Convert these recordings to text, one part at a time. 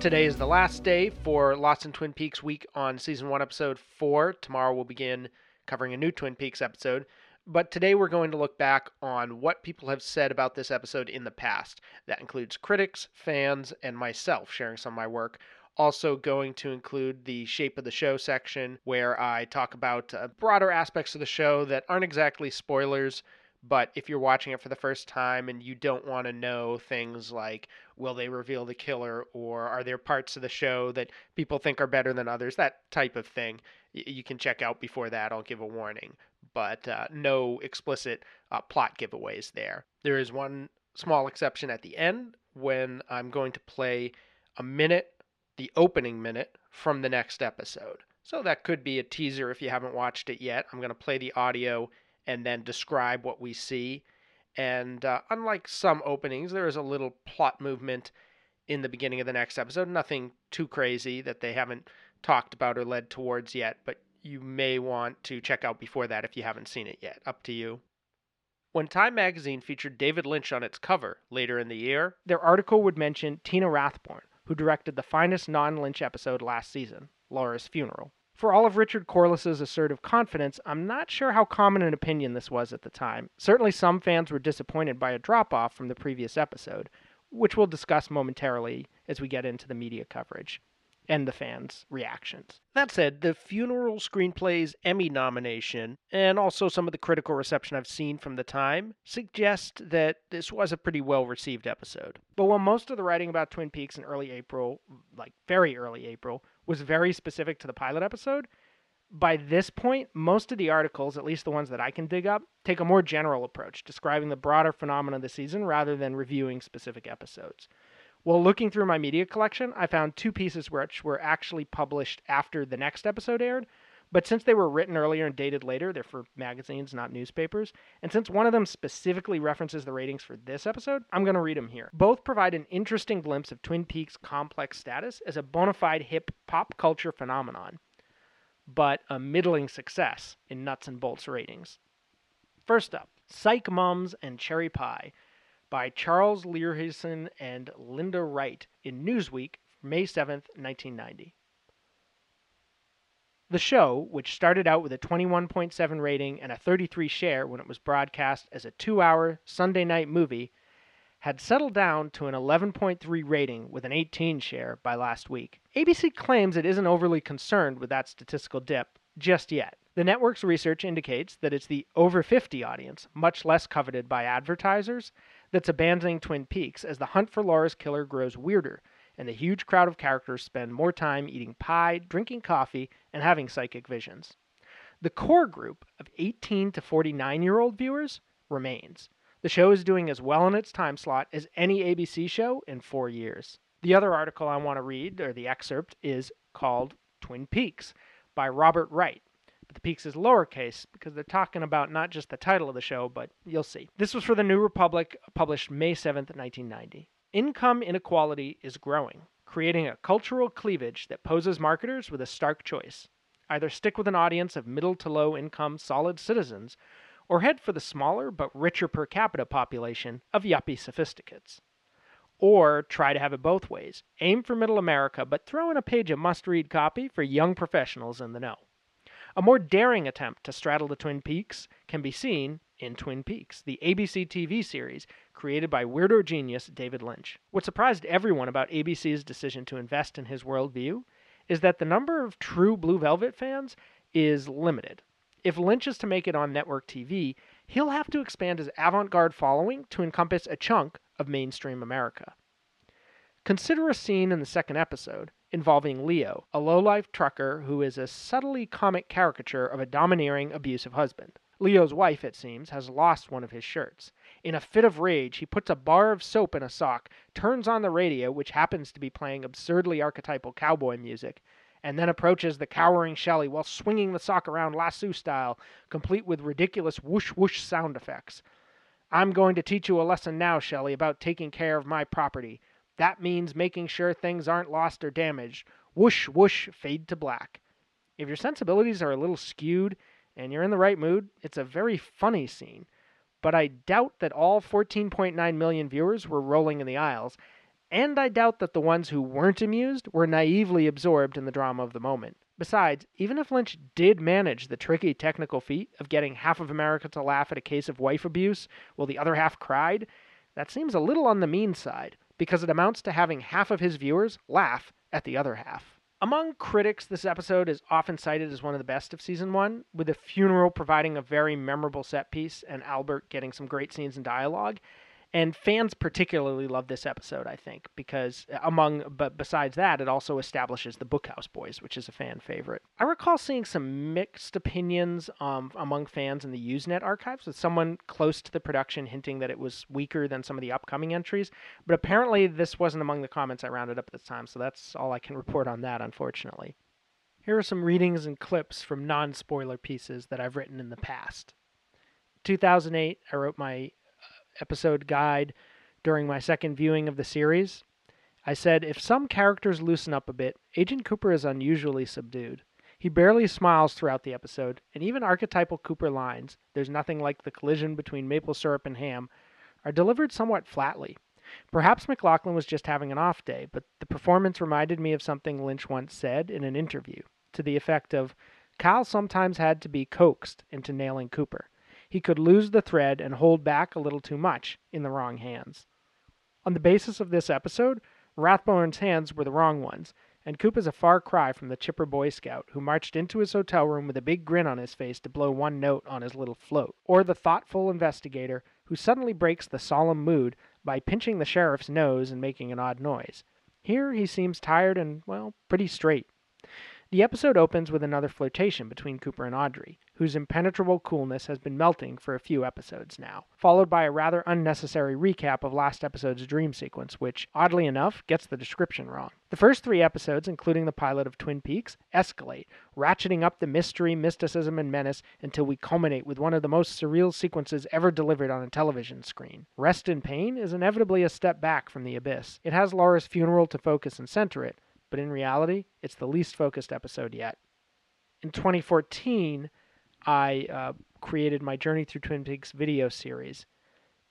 Today is the last day for Lost in Twin Peaks week on season one, episode four. Tomorrow we'll begin covering a new Twin Peaks episode. But today we're going to look back on what people have said about this episode in the past. That includes critics, fans, and myself sharing some of my work. Also, going to include the shape of the show section where I talk about uh, broader aspects of the show that aren't exactly spoilers, but if you're watching it for the first time and you don't want to know things like will they reveal the killer or are there parts of the show that people think are better than others, that type of thing, you can check out before that. I'll give a warning, but uh, no explicit uh, plot giveaways there. There is one small exception at the end when I'm going to play a minute, the opening minute from the next episode. So that could be a teaser if you haven't watched it yet. I'm going to play the audio and then describe what we see. And uh, unlike some openings, there is a little plot movement in the beginning of the next episode. Nothing too crazy that they haven't talked about or led towards yet, but you may want to check out before that if you haven't seen it yet. Up to you. When Time magazine featured David Lynch on its cover later in the year, their article would mention Tina Rathborne, who directed the finest non Lynch episode last season, Laura's Funeral. For all of Richard Corliss's assertive confidence, I'm not sure how common an opinion this was at the time. Certainly, some fans were disappointed by a drop off from the previous episode, which we'll discuss momentarily as we get into the media coverage and the fans' reactions. That said, the funeral screenplay's Emmy nomination, and also some of the critical reception I've seen from the time, suggest that this was a pretty well received episode. But while most of the writing about Twin Peaks in early April, like very early April, was very specific to the pilot episode, by this point, most of the articles, at least the ones that I can dig up, take a more general approach, describing the broader phenomena of the season rather than reviewing specific episodes. While looking through my media collection, I found two pieces which were actually published after the next episode aired, but since they were written earlier and dated later, they're for magazines, not newspapers. And since one of them specifically references the ratings for this episode, I'm going to read them here. Both provide an interesting glimpse of Twin Peaks' complex status as a bona fide hip pop culture phenomenon, but a middling success in nuts and bolts ratings. First up, Psych Mums and Cherry Pie by Charles Leerhsen and Linda Wright in Newsweek, May 7th, 1990. The show, which started out with a 21.7 rating and a 33 share when it was broadcast as a two hour Sunday night movie, had settled down to an 11.3 rating with an 18 share by last week. ABC claims it isn't overly concerned with that statistical dip just yet. The network's research indicates that it's the over 50 audience, much less coveted by advertisers, that's abandoning Twin Peaks as the hunt for Laura's killer grows weirder, and the huge crowd of characters spend more time eating pie, drinking coffee, and having psychic visions. The core group of 18 to 49 year old viewers remains. The show is doing as well in its time slot as any ABC show in four years. The other article I want to read, or the excerpt, is called Twin Peaks by Robert Wright but the Peaks is lowercase because they're talking about not just the title of the show, but you'll see. This was for the New Republic, published May 7th, 1990. Income inequality is growing, creating a cultural cleavage that poses marketers with a stark choice. Either stick with an audience of middle to low income solid citizens, or head for the smaller but richer per capita population of yuppie sophisticates. Or try to have it both ways. Aim for middle America, but throw in a page of must read copy for young professionals in the know. A more daring attempt to straddle the Twin Peaks can be seen in Twin Peaks, the ABC TV series created by weirdo genius David Lynch. What surprised everyone about ABC's decision to invest in his worldview is that the number of true Blue Velvet fans is limited. If Lynch is to make it on network TV, he'll have to expand his avant garde following to encompass a chunk of mainstream America. Consider a scene in the second episode involving Leo, a low-life trucker who is a subtly comic caricature of a domineering, abusive husband. Leo's wife, it seems, has lost one of his shirts. In a fit of rage, he puts a bar of soap in a sock, turns on the radio, which happens to be playing absurdly archetypal cowboy music, and then approaches the cowering Shelley while swinging the sock around lasso style, complete with ridiculous whoosh whoosh sound effects. I'm going to teach you a lesson now, Shelley, about taking care of my property. That means making sure things aren't lost or damaged. Whoosh, whoosh, fade to black. If your sensibilities are a little skewed and you're in the right mood, it's a very funny scene. But I doubt that all 14.9 million viewers were rolling in the aisles, and I doubt that the ones who weren't amused were naively absorbed in the drama of the moment. Besides, even if Lynch did manage the tricky technical feat of getting half of America to laugh at a case of wife abuse while the other half cried, that seems a little on the mean side, because it amounts to having half of his viewers laugh at the other half. Among critics, this episode is often cited as one of the best of season one, with the funeral providing a very memorable set piece and Albert getting some great scenes and dialogue. And fans particularly love this episode, I think, because among but besides that, it also establishes the Bookhouse Boys, which is a fan favorite. I recall seeing some mixed opinions um, among fans in the Usenet archives, with someone close to the production hinting that it was weaker than some of the upcoming entries. But apparently, this wasn't among the comments I rounded up at the time, so that's all I can report on that, unfortunately. Here are some readings and clips from non spoiler pieces that I've written in the past. 2008, I wrote my episode guide during my second viewing of the series. I said, if some characters loosen up a bit, Agent Cooper is unusually subdued. He barely smiles throughout the episode, and even archetypal Cooper lines, there's nothing like the collision between maple syrup and ham, are delivered somewhat flatly. Perhaps MacLachlan was just having an off day, but the performance reminded me of something Lynch once said in an interview, to the effect of Kyle sometimes had to be coaxed into nailing Cooper he could lose the thread and hold back a little too much in the wrong hands. On the basis of this episode, Rathborne's hands were the wrong ones, and Coop is a far cry from the chipper Boy Scout who marched into his hotel room with a big grin on his face to blow one note on his little float, or the thoughtful investigator who suddenly breaks the solemn mood by pinching the sheriff's nose and making an odd noise. Here he seems tired and, well, pretty straight. The episode opens with another flirtation between Cooper and Audrey, whose impenetrable coolness has been melting for a few episodes now, followed by a rather unnecessary recap of last episode's dream sequence, which, oddly enough, gets the description wrong. The first three episodes, including the pilot of Twin Peaks, escalate, ratcheting up the mystery, mysticism, and menace until we culminate with one of the most surreal sequences ever delivered on a television screen. Rest in Pain is inevitably a step back from the abyss. It has Laura's funeral to focus and center it, but in reality, it's the least focused episode yet. In 2014, I uh, created my Journey Through Twin Peaks video series.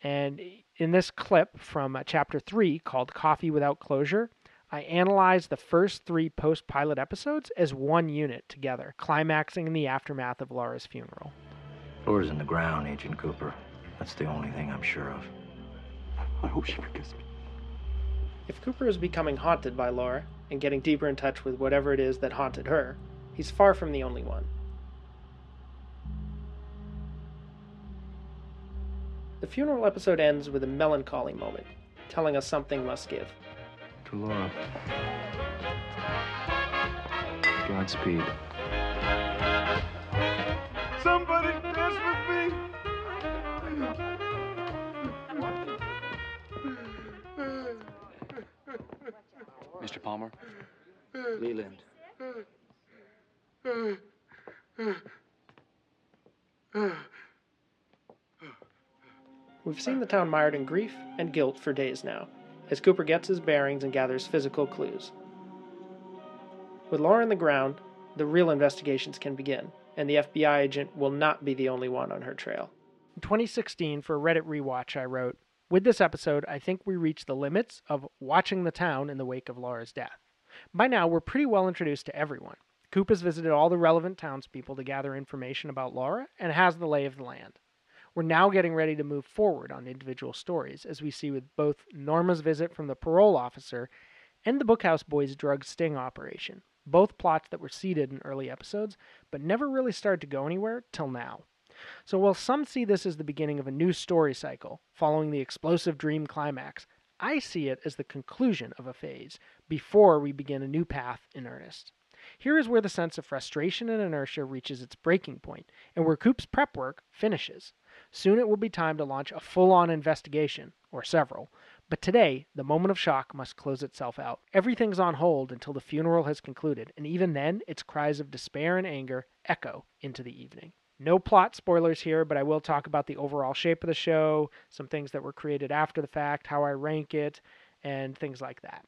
And in this clip from uh, chapter 3 called Coffee Without Closure, I analyzed the first three post pilot episodes as one unit together, climaxing in the aftermath of Laura's funeral. Laura's in the ground, Agent Cooper. That's the only thing I'm sure of. I hope she forgives me. If Cooper is becoming haunted by Laura, and getting deeper in touch with whatever it is that haunted her, he's far from the only one. The funeral episode ends with a melancholy moment, telling us something must give. To Laura. Godspeed. Somebody dance with me! Palmer? Mm. Leland. We've seen the town mired in grief and guilt for days now, as Cooper gets his bearings and gathers physical clues. With Laura on the ground, the real investigations can begin, and the FBI agent will not be the only one on her trail. In 2016, for a Reddit rewatch, I wrote, with this episode, I think we reach the limits of watching the town in the wake of Laura's death. By now, we're pretty well introduced to everyone. Coop has visited all the relevant townspeople to gather information about Laura and has the lay of the land. We're now getting ready to move forward on individual stories, as we see with both Norma's visit from the parole officer and the Bookhouse Boys' drug sting operation, both plots that were seeded in early episodes, but never really started to go anywhere till now. So while some see this as the beginning of a new story cycle, following the explosive dream climax, I see it as the conclusion of a phase before we begin a new path in earnest. Here is where the sense of frustration and inertia reaches its breaking point, and where Coop's prep work finishes. Soon it will be time to launch a full on investigation, or several. But today, the moment of shock must close itself out. Everything's on hold until the funeral has concluded, and even then, its cries of despair and anger echo into the evening. No plot spoilers here, but I will talk about the overall shape of the show, some things that were created after the fact, how I rank it, and things like that.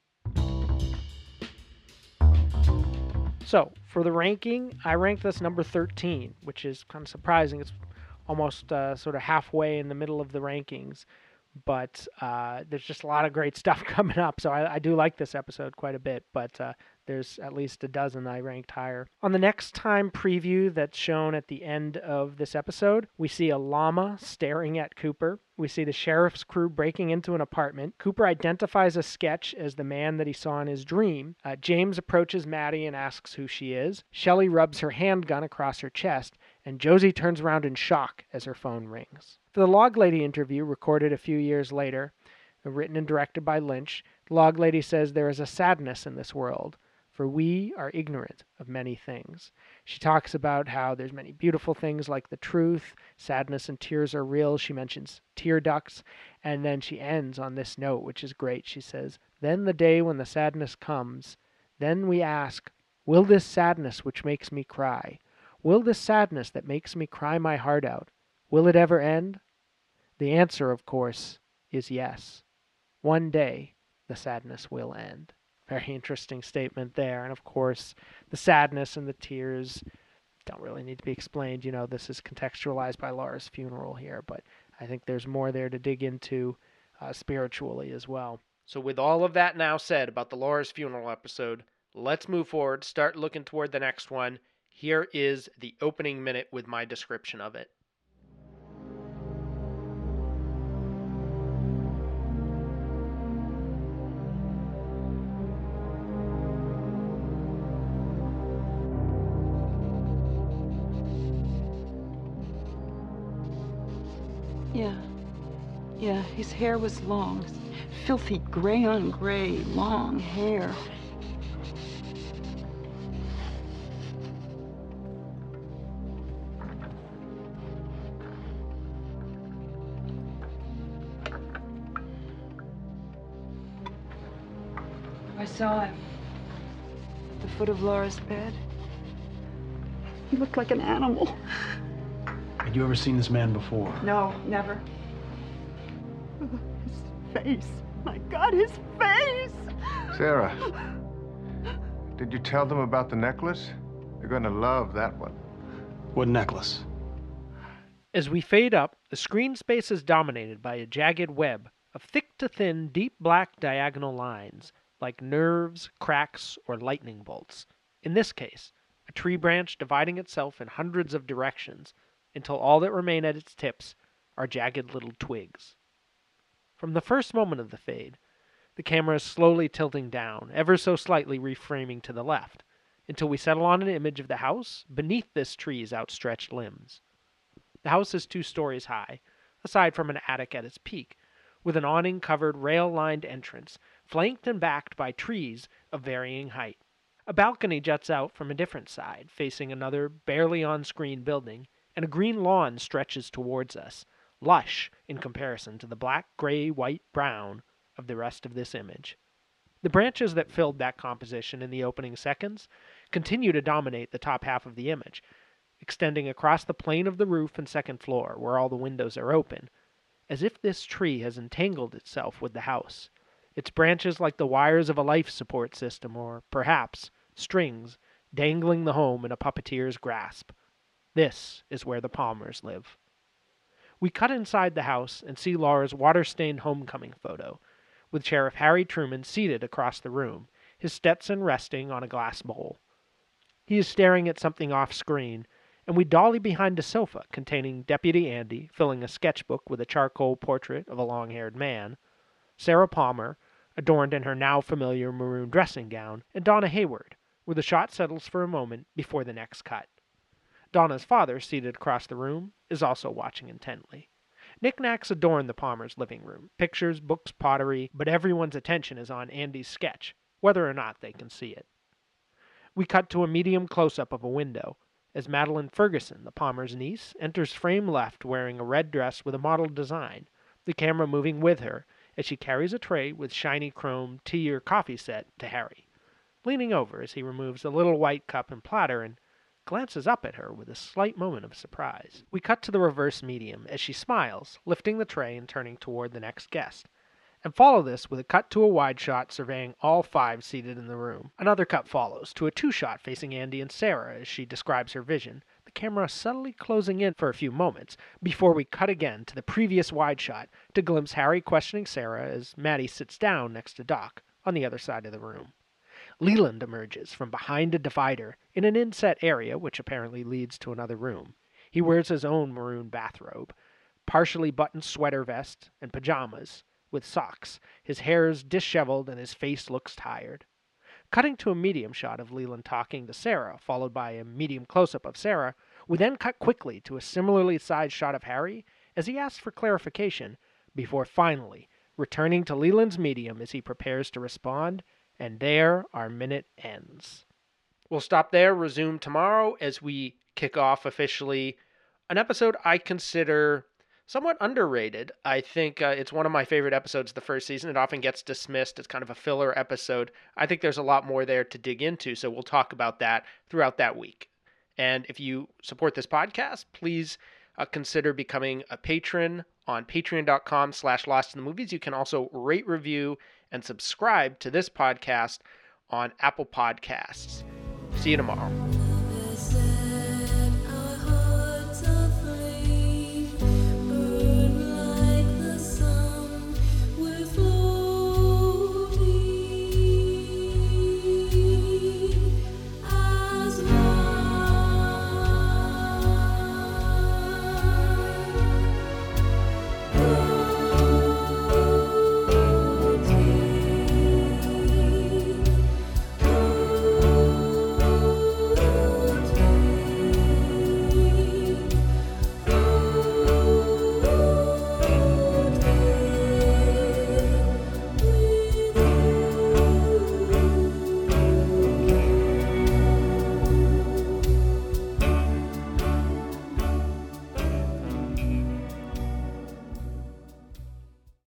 So, for the ranking, I ranked this number 13, which is kind of surprising. It's almost uh, sort of halfway in the middle of the rankings, but uh, there's just a lot of great stuff coming up. So I, I do like this episode quite a bit, but uh, there's at least a dozen I ranked higher. On the next time preview that's shown at the end of this episode, we see a llama staring at Cooper. We see the sheriff's crew breaking into an apartment. Cooper identifies a sketch as the man that he saw in his dream. Uh, James approaches Maddie and asks who she is. Shelley rubs her handgun across her chest, and Josie turns around in shock as her phone rings. For the Log Lady interview, recorded a few years later, written and directed by Lynch, the Log Lady says there is a sadness in this world, for we are ignorant of many things. She talks about how there's many beautiful things like the truth, sadness and tears are real. She mentions tear ducts, and then she ends on this note, which is great. She says, Then the day when the sadness comes, then we ask, Will this sadness which makes me cry, will this sadness that makes me cry my heart out, will it ever end? The answer, of course, is yes. One day the sadness will end. Very interesting statement there. And of course, the sadness and the tears don't really need to be explained. You know, this is contextualized by Laura's funeral here, but I think there's more there to dig into uh, spiritually as well. So, with all of that now said about the Laura's funeral episode, let's move forward, start looking toward the next one. Here is the opening minute with my description of it. Yeah. Yeah, his hair was long. Filthy gray on gray, long hair. Saw him at the foot of Laura's bed. He looked like an animal. Had you ever seen this man before? No, never. His face. My God, his face! Sarah, did you tell them about the necklace? They're going to love that one. What necklace? As we fade up, the screen space is dominated by a jagged web of thick to thin, deep black diagonal lines, like nerves, cracks, or lightning bolts. In this case, a tree branch dividing itself in hundreds of directions until all that remain at its tips are jagged little twigs. From the first moment of the fade, the camera is slowly tilting down, ever so slightly reframing to the left, until we settle on an image of the house beneath this tree's outstretched limbs. The house is two stories high, aside from an attic at its peak, with an awning covered, rail lined entrance, flanked and backed by trees of varying height. A balcony juts out from a different side, facing another barely on screen building, and a green lawn stretches towards us, lush in comparison to the black, gray, white, brown of the rest of this image. The branches that filled that composition in the opening seconds continue to dominate the top half of the image, extending across the plane of the roof and second floor, where all the windows are open, as if this tree has entangled itself with the house, its branches like the wires of a life support system, or, perhaps, strings dangling the home in a puppeteer's grasp. This is where the Palmers live. We cut inside the house and see Laura's water stained homecoming photo, with Sheriff Harry Truman seated across the room, his Stetson resting on a glass bowl. He is staring at something off screen, and we dolly behind a sofa containing Deputy Andy filling a sketchbook with a charcoal portrait of a long haired man, Sarah Palmer, adorned in her now familiar maroon dressing gown, and Donna Hayward, where the shot settles for a moment before the next cut. Donna's father, seated across the room, is also watching intently. Knickknacks adorn the Palmers' living room pictures, books, pottery, but everyone's attention is on Andy's sketch, whether or not they can see it. We cut to a medium close up of a window as Madeline Ferguson, the Palmer's niece, enters frame left wearing a red dress with a mottled design, the camera moving with her as she carries a tray with shiny chrome tea or coffee set to Harry, leaning over as he removes a little white cup and platter and glances up at her with a slight moment of surprise. We cut to the reverse medium as she smiles, lifting the tray and turning toward the next guest. And follow this with a cut to a wide shot surveying all five seated in the room. Another cut follows to a two shot facing Andy and Sarah as she describes her vision, the camera subtly closing in for a few moments before we cut again to the previous wide shot to glimpse Harry questioning Sarah as Maddie sits down next to Doc on the other side of the room. Leland emerges from behind a divider in an inset area, which apparently leads to another room. He wears his own maroon bathrobe, partially buttoned sweater vest, and pajamas, with socks. His hair is disheveled and his face looks tired. Cutting to a medium shot of Leland talking to Sarah, followed by a medium close up of Sarah, we then cut quickly to a similarly sized shot of Harry as he asks for clarification, before finally returning to Leland's medium as he prepares to respond, and there our minute ends. We'll stop there, resume tomorrow as we kick off officially an episode I consider somewhat underrated. I think uh, it's one of my favorite episodes of the first season. It often gets dismissed as kind of a filler episode. I think there's a lot more there to dig into, so we'll talk about that throughout that week. And if you support this podcast, please uh, consider becoming a patron on patreon.com slash lost in the movies. You can also rate, review, and subscribe to this podcast on Apple Podcasts. See you tomorrow.